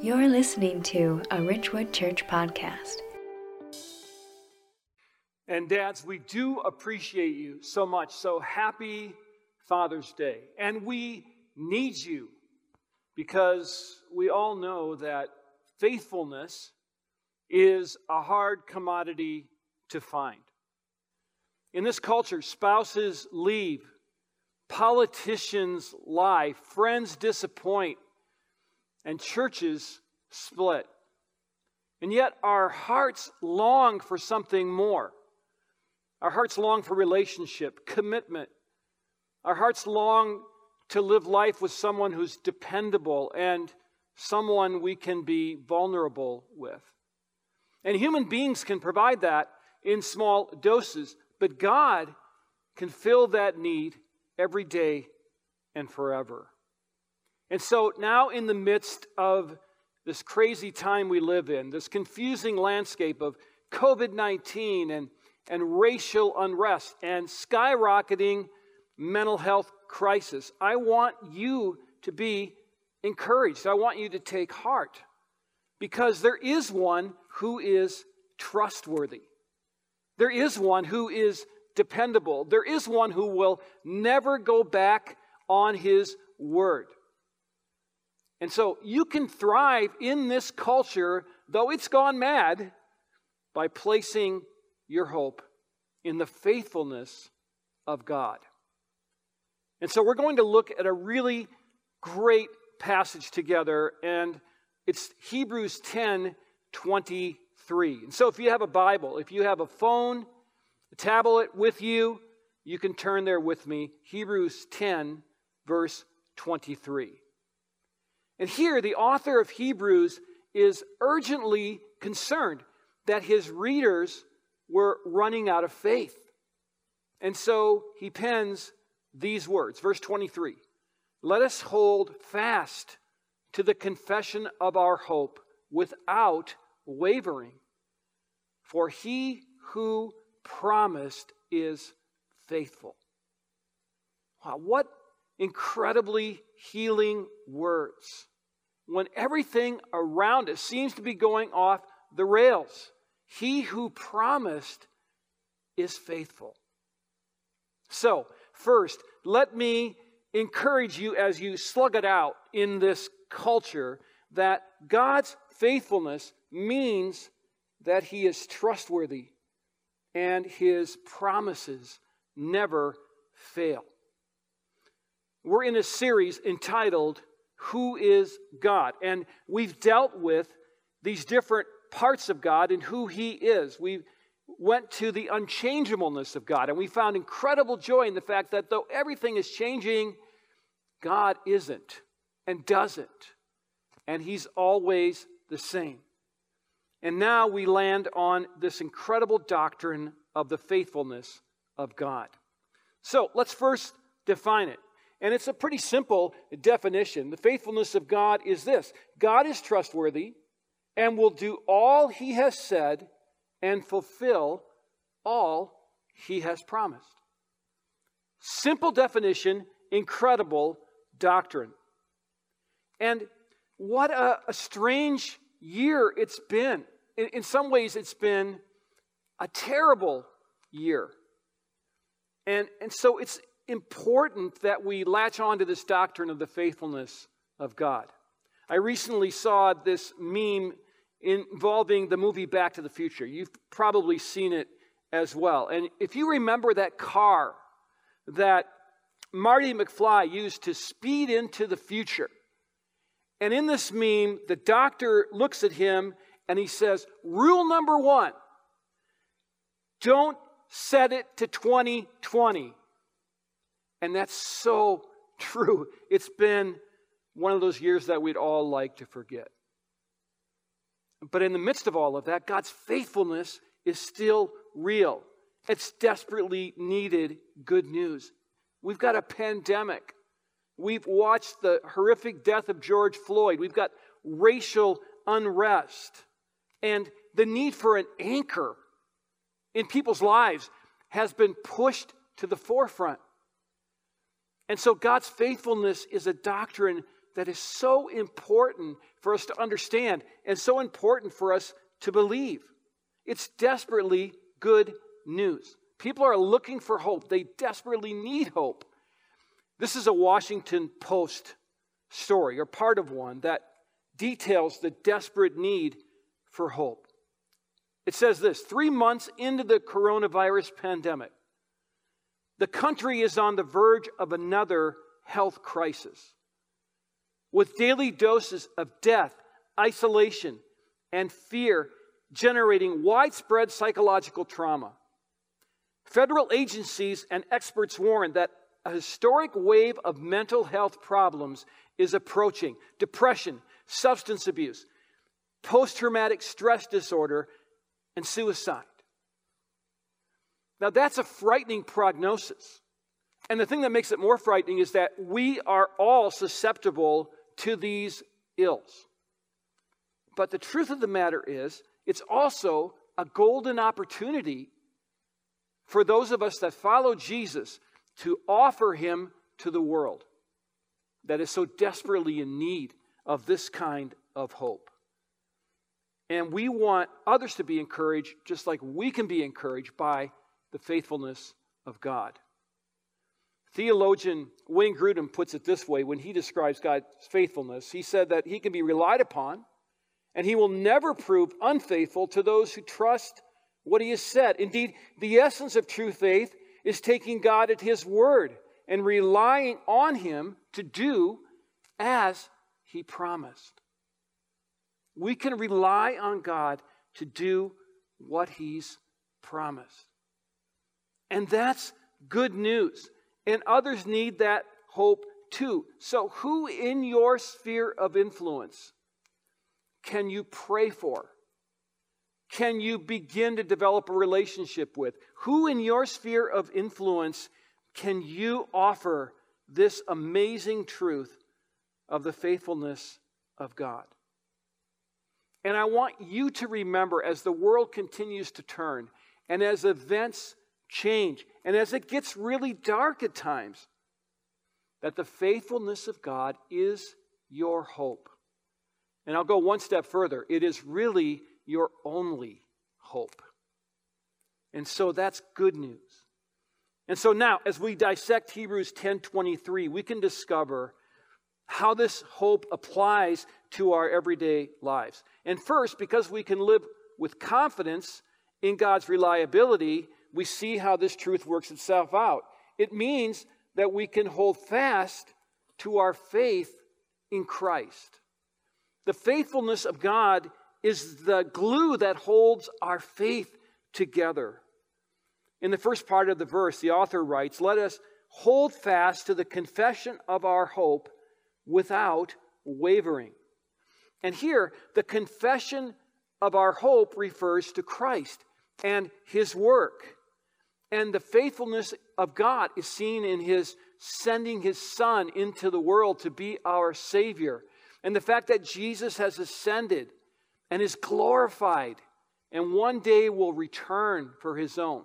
You're listening to a Ridgewood Church podcast. And dads, we do appreciate you so much. So happy Father's Day. And we need you because we all know that faithfulness is a hard commodity to find. In this culture, spouses leave, politicians lie, friends disappoint, and churches split. And yet, our hearts long for something more. Our hearts long for relationship, commitment. Our hearts long to live life with someone who's dependable and someone we can be vulnerable with. And human beings can provide that in small doses, but God can fill that need every day and forever. And so now, in the midst of this crazy time we live in, this confusing landscape of COVID 19 and, and racial unrest and skyrocketing mental health crisis, I want you to be encouraged. I want you to take heart because there is one who is trustworthy. There is one who is dependable. There is one who will never go back on his word. And so you can thrive in this culture, though it's gone mad, by placing your hope in the faithfulness of God. And so we're going to look at a really great passage together, and it's Hebrews 10 23. And so if you have a Bible, if you have a phone, a tablet with you, you can turn there with me. Hebrews 10, verse 23. And here, the author of Hebrews is urgently concerned that his readers were running out of faith. And so he pens these words, verse 23 Let us hold fast to the confession of our hope without wavering, for he who promised is faithful. Wow, what incredibly healing words when everything around us seems to be going off the rails. He who promised is faithful. So, first, let me encourage you as you slug it out in this culture that God's faithfulness means that He is trustworthy and His promises never fail. We're in a series entitled Who is God? And we've dealt with these different parts of God and who He is. We went to the unchangeableness of God, and we found incredible joy in the fact that though everything is changing, God isn't and doesn't. And He's always the same. And now we land on this incredible doctrine of the faithfulness of God. So let's first define it. And it's a pretty simple definition. The faithfulness of God is this God is trustworthy and will do all he has said and fulfill all he has promised. Simple definition, incredible doctrine. And what a, a strange year it's been. In, in some ways, it's been a terrible year. And, and so it's important that we latch on to this doctrine of the faithfulness of God. I recently saw this meme involving the movie Back to the Future. You've probably seen it as well. And if you remember that car that Marty McFly used to speed into the future, and in this meme, the doctor looks at him and he says, Rule number one don't set it to 2020. And that's so true. It's been one of those years that we'd all like to forget. But in the midst of all of that, God's faithfulness is still real. It's desperately needed good news. We've got a pandemic. We've watched the horrific death of George Floyd. We've got racial unrest. And the need for an anchor in people's lives has been pushed to the forefront. And so God's faithfulness is a doctrine that is so important for us to understand and so important for us to believe. It's desperately good news. People are looking for hope, they desperately need hope. This is a Washington Post story, or part of one, that details the desperate need for hope. It says this three months into the coronavirus pandemic, the country is on the verge of another health crisis with daily doses of death, isolation, and fear generating widespread psychological trauma. Federal agencies and experts warn that a historic wave of mental health problems is approaching depression, substance abuse, post traumatic stress disorder, and suicide. Now, that's a frightening prognosis. And the thing that makes it more frightening is that we are all susceptible to these ills. But the truth of the matter is, it's also a golden opportunity for those of us that follow Jesus to offer him to the world that is so desperately in need of this kind of hope. And we want others to be encouraged just like we can be encouraged by the faithfulness of God. Theologian Wayne Grudem puts it this way when he describes God's faithfulness. He said that he can be relied upon and he will never prove unfaithful to those who trust what he has said. Indeed, the essence of true faith is taking God at his word and relying on him to do as he promised. We can rely on God to do what he's promised. And that's good news. And others need that hope too. So, who in your sphere of influence can you pray for? Can you begin to develop a relationship with? Who in your sphere of influence can you offer this amazing truth of the faithfulness of God? And I want you to remember as the world continues to turn and as events change and as it gets really dark at times, that the faithfulness of God is your hope. And I'll go one step further it is really your only hope. And so that's good news. And so now, as we dissect Hebrews 10:23, we can discover how this hope applies to our everyday lives. And first, because we can live with confidence in God's reliability, we see how this truth works itself out. It means that we can hold fast to our faith in Christ. The faithfulness of God is the glue that holds our faith together. In the first part of the verse, the author writes, Let us hold fast to the confession of our hope without wavering. And here, the confession of our hope refers to Christ and his work. And the faithfulness of God is seen in his sending his son into the world to be our Savior. And the fact that Jesus has ascended and is glorified and one day will return for his own.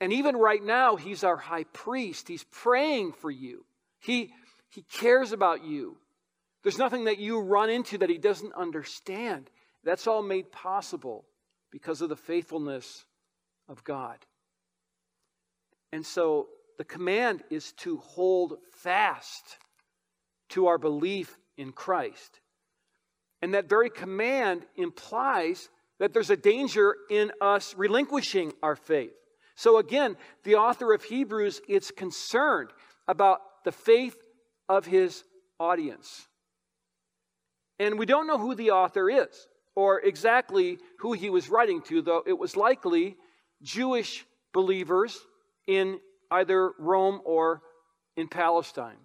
And even right now, he's our high priest. He's praying for you. He, he cares about you. There's nothing that you run into that he doesn't understand. That's all made possible because of the faithfulness of God. And so the command is to hold fast to our belief in Christ. And that very command implies that there's a danger in us relinquishing our faith. So again, the author of Hebrews is concerned about the faith of his audience. And we don't know who the author is or exactly who he was writing to, though it was likely Jewish believers in either Rome or in Palestine.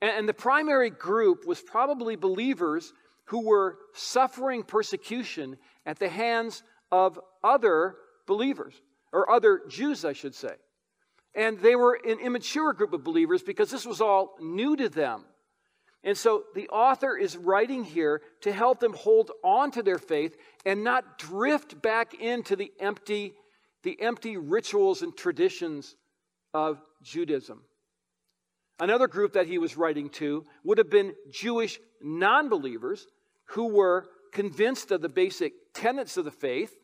And the primary group was probably believers who were suffering persecution at the hands of other believers, or other Jews, I should say. And they were an immature group of believers because this was all new to them. And so the author is writing here to help them hold on to their faith and not drift back into the empty, the empty rituals and traditions of Judaism. Another group that he was writing to would have been Jewish non believers who were convinced of the basic tenets of the faith,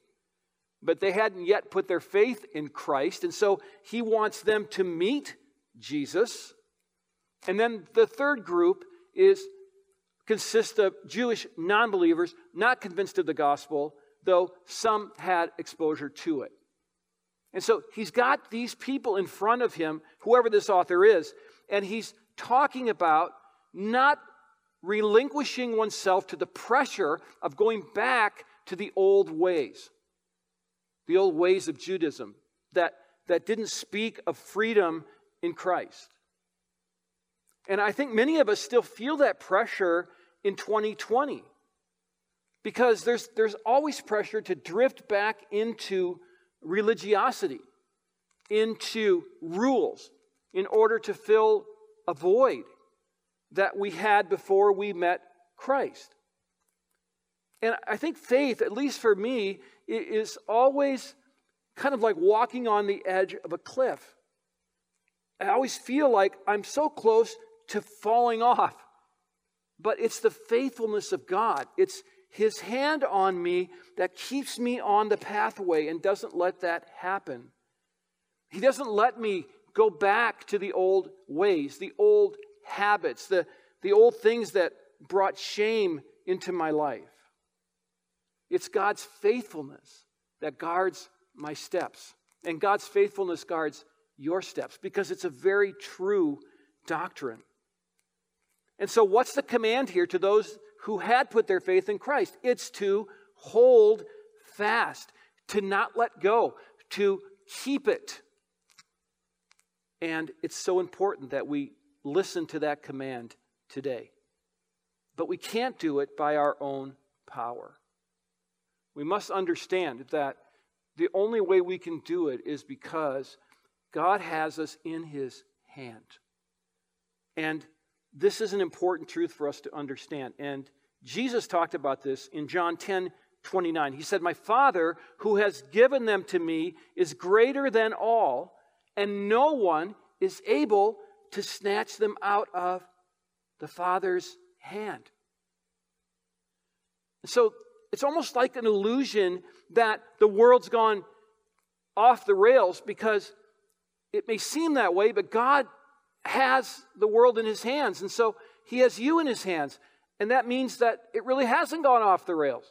but they hadn't yet put their faith in Christ. And so he wants them to meet Jesus. And then the third group is consists of Jewish non believers, not convinced of the gospel, though some had exposure to it. And so he's got these people in front of him, whoever this author is, and he's talking about not relinquishing oneself to the pressure of going back to the old ways, the old ways of Judaism that, that didn't speak of freedom in Christ. And I think many of us still feel that pressure in 2020 because there's, there's always pressure to drift back into religiosity, into rules, in order to fill a void that we had before we met Christ. And I think faith, at least for me, is always kind of like walking on the edge of a cliff. I always feel like I'm so close to falling off. But it's the faithfulness of God. It's His hand on me that keeps me on the pathway and doesn't let that happen. He doesn't let me go back to the old ways, the old habits, the, the old things that brought shame into my life. It's God's faithfulness that guards my steps. And God's faithfulness guards your steps because it's a very true doctrine. And so, what's the command here to those who had put their faith in Christ? It's to hold fast, to not let go, to keep it. And it's so important that we listen to that command today. But we can't do it by our own power. We must understand that the only way we can do it is because God has us in His hand. And this is an important truth for us to understand. And Jesus talked about this in John 10 29. He said, My Father, who has given them to me, is greater than all, and no one is able to snatch them out of the Father's hand. So it's almost like an illusion that the world's gone off the rails because it may seem that way, but God has the world in his hands. And so he has you in his hands. And that means that it really hasn't gone off the rails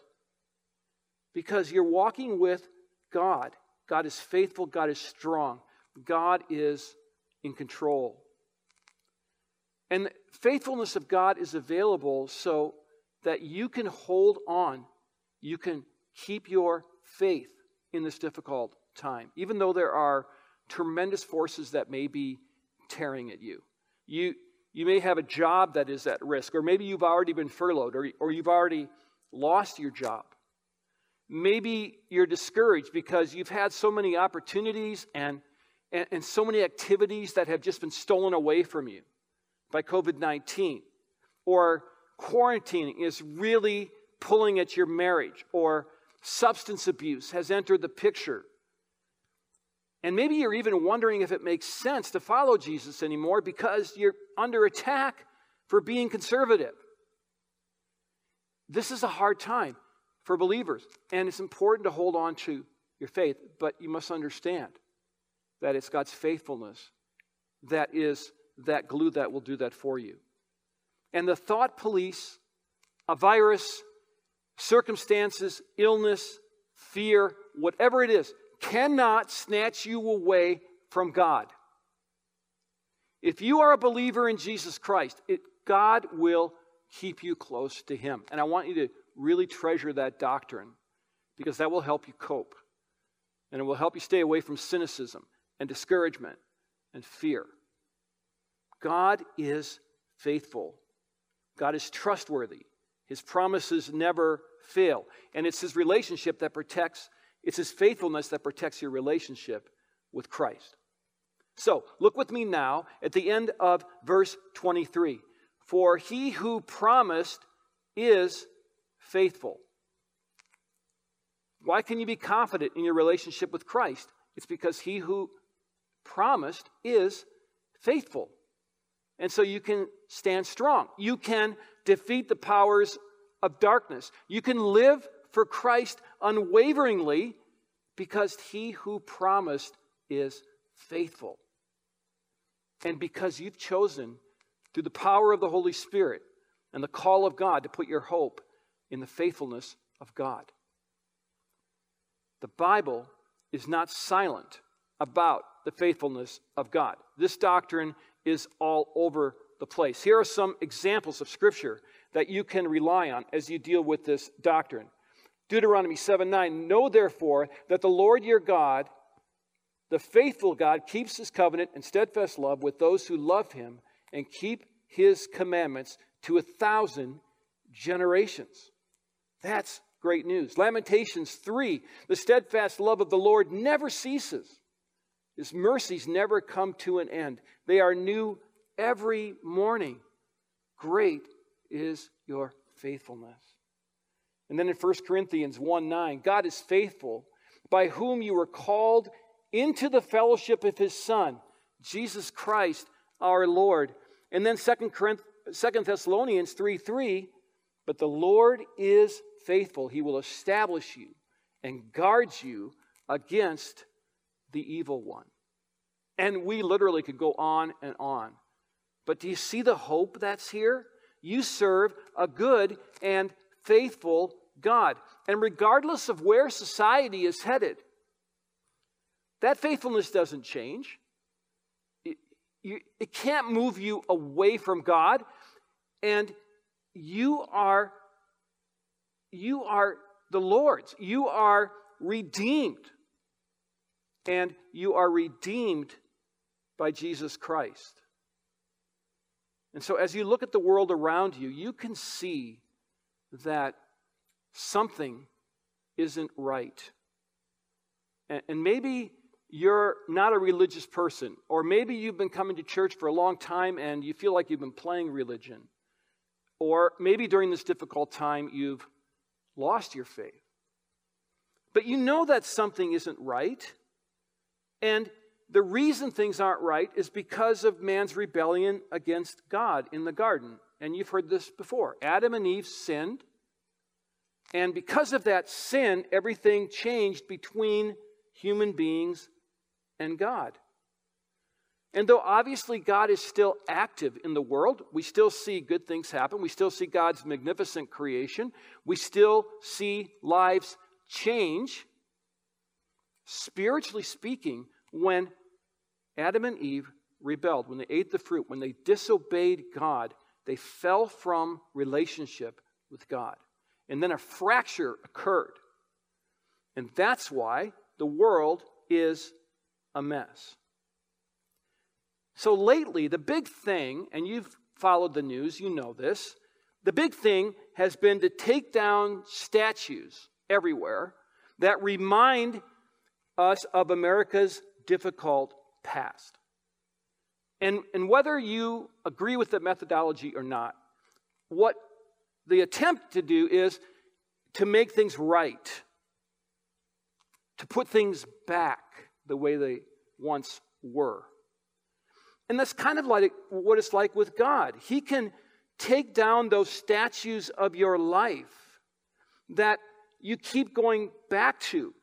because you're walking with God. God is faithful, God is strong, God is in control. And the faithfulness of God is available so that you can hold on. You can keep your faith in this difficult time, even though there are tremendous forces that may be tearing at you. You, you may have a job that is at risk, or maybe you've already been furloughed, or, or you've already lost your job. Maybe you're discouraged because you've had so many opportunities and, and, and so many activities that have just been stolen away from you by COVID 19, or quarantining is really pulling at your marriage, or substance abuse has entered the picture. And maybe you're even wondering if it makes sense to follow Jesus anymore because you're under attack for being conservative. This is a hard time for believers, and it's important to hold on to your faith, but you must understand that it's God's faithfulness that is that glue that will do that for you. And the thought police, a virus, circumstances, illness, fear, whatever it is, cannot snatch you away from God. If you are a believer in Jesus Christ, it, God will keep you close to Him. And I want you to really treasure that doctrine because that will help you cope. And it will help you stay away from cynicism and discouragement and fear. God is faithful, God is trustworthy. His promises never fail. And it's His relationship that protects, it's His faithfulness that protects your relationship with Christ. So, look with me now at the end of verse 23. For he who promised is faithful. Why can you be confident in your relationship with Christ? It's because he who promised is faithful. And so you can stand strong. You can defeat the powers of darkness. You can live for Christ unwaveringly because he who promised is faithful. And because you've chosen through the power of the Holy Spirit and the call of God to put your hope in the faithfulness of God. The Bible is not silent about the faithfulness of God. This doctrine is all over the place. Here are some examples of Scripture that you can rely on as you deal with this doctrine. Deuteronomy 7 9. Know therefore that the Lord your God, the faithful God, keeps his covenant and steadfast love with those who love him and keep his commandments to a thousand generations. That's great news. Lamentations 3 The steadfast love of the Lord never ceases, his mercies never come to an end. They are new every morning. Great is your faithfulness. And then in 1 Corinthians 1 9, God is faithful, by whom you were called into the fellowship of his Son, Jesus Christ our Lord. And then 2 Thessalonians 3 3, but the Lord is faithful. He will establish you and guard you against the evil one. And we literally could go on and on. But do you see the hope that's here? You serve a good and faithful God. And regardless of where society is headed, that faithfulness doesn't change. It, you, it can't move you away from God. And you are you are the Lord's. You are redeemed. And you are redeemed by Jesus Christ. And so, as you look at the world around you, you can see that something isn't right. And, and maybe you're not a religious person, or maybe you've been coming to church for a long time and you feel like you've been playing religion. Or maybe during this difficult time you've lost your faith. But you know that something isn't right. And the reason things aren't right is because of man's rebellion against God in the garden. And you've heard this before. Adam and Eve sinned. And because of that sin, everything changed between human beings and God. And though obviously God is still active in the world, we still see good things happen. We still see God's magnificent creation. We still see lives change. Spiritually speaking, when Adam and Eve rebelled, when they ate the fruit, when they disobeyed God, they fell from relationship with God. And then a fracture occurred. And that's why the world is a mess. So lately, the big thing, and you've followed the news, you know this, the big thing has been to take down statues everywhere that remind us of America's difficult past. And, and whether you agree with the methodology or not, what the attempt to do is to make things right, to put things back the way they once were. And that's kind of like what it's like with God. He can take down those statues of your life that you keep going back to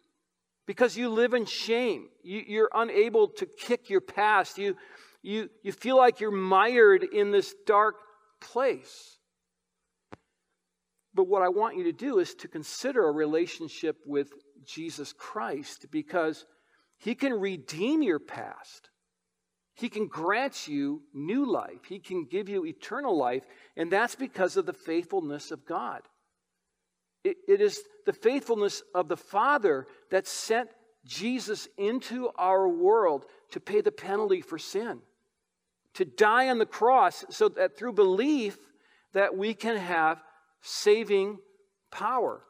because you live in shame. You, are unable to kick your past. You, you, you feel like you're mired in this dark place. But what I want you to do is to consider a relationship with Jesus Christ because he can redeem your past. He can grant you new life. He can give you eternal life. And that's because of the faithfulness of God. it, it is the faithfulness of the Father that sent Jesus into our world to pay the penalty for sin, to die on the cross so that through belief that we can have saving power.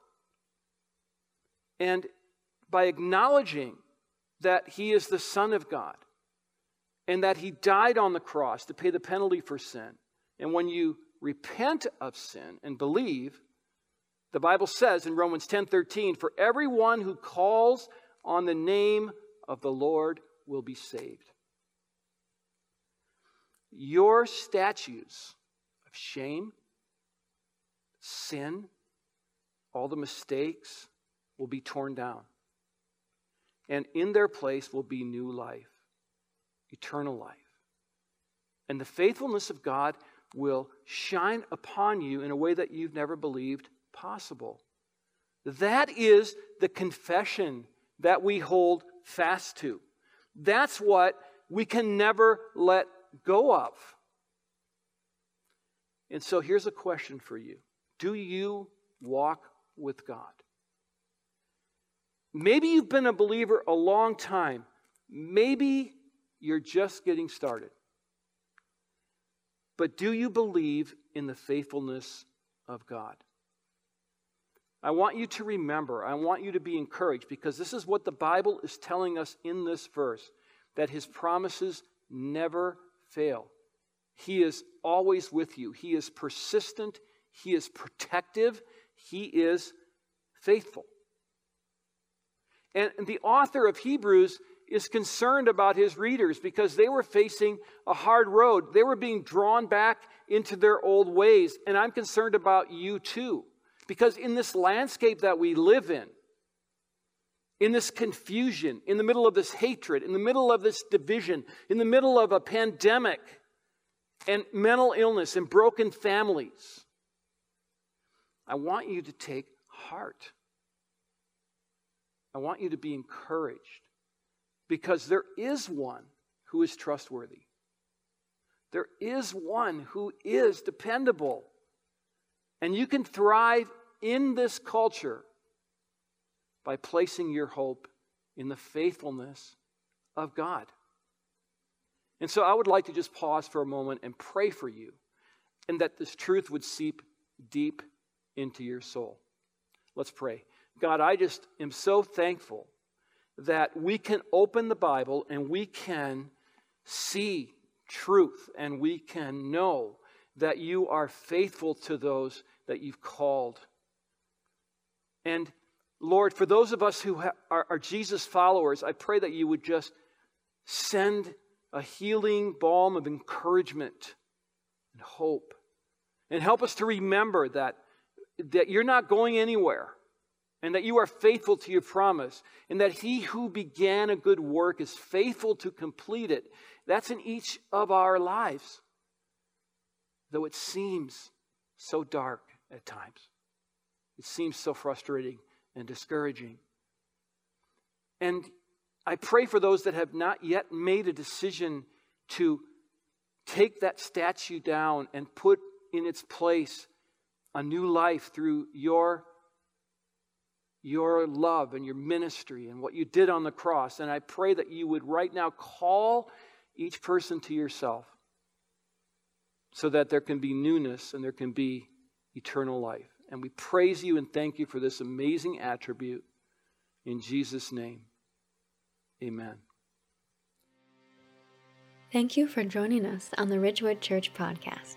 And by acknowledging that he is the Son of God, and that he died on the cross to pay the penalty for sin. And when you repent of sin and believe, the Bible says in Romans 10:13, "For everyone who calls on the name of the Lord will be saved." your statues of shame, sin, all the mistakes will be torn down. And in their place will be new life, eternal life. And the faithfulness of God will shine upon you in a way that you've never believed possible. That is the confession that we hold fast to. That's what we can never let go of. And so here's a question for you Do you walk with God? Maybe you've been a believer a long time. Maybe you're just getting started. But do you believe in the faithfulness of God? I want you to remember, I want you to be encouraged because this is what the Bible is telling us in this verse that his promises never fail. He is always with you, he is persistent, he is protective, he is faithful. And the author of Hebrews is concerned about his readers because they were facing a hard road. They were being drawn back into their old ways. And I'm concerned about you too. Because in this landscape that we live in, in this confusion, in the middle of this hatred, in the middle of this division, in the middle of a pandemic and mental illness and broken families, I want you to take heart. I want you to be encouraged because there is one who is trustworthy. There is one who is dependable. And you can thrive in this culture by placing your hope in the faithfulness of God. And so I would like to just pause for a moment and pray for you, and that this truth would seep deep into your soul. Let's pray. God, I just am so thankful that we can open the Bible and we can see truth and we can know that you are faithful to those that you've called. And Lord, for those of us who are, are Jesus followers, I pray that you would just send a healing balm of encouragement and hope. And help us to remember that, that you're not going anywhere and that you are faithful to your promise, and that he who began a good work is faithful to complete it. That's in each of our lives, though it seems so dark at times. It seems so frustrating and discouraging. And I pray for those that have not yet made a decision to take that statue down and put in its place a new life through your your love and your ministry and what you did on the cross. And I pray that you would right now call each person to yourself so that there can be newness and there can be eternal life. And we praise you and thank you for this amazing attribute. In Jesus' name, amen. Thank you for joining us on the Ridgewood Church Podcast.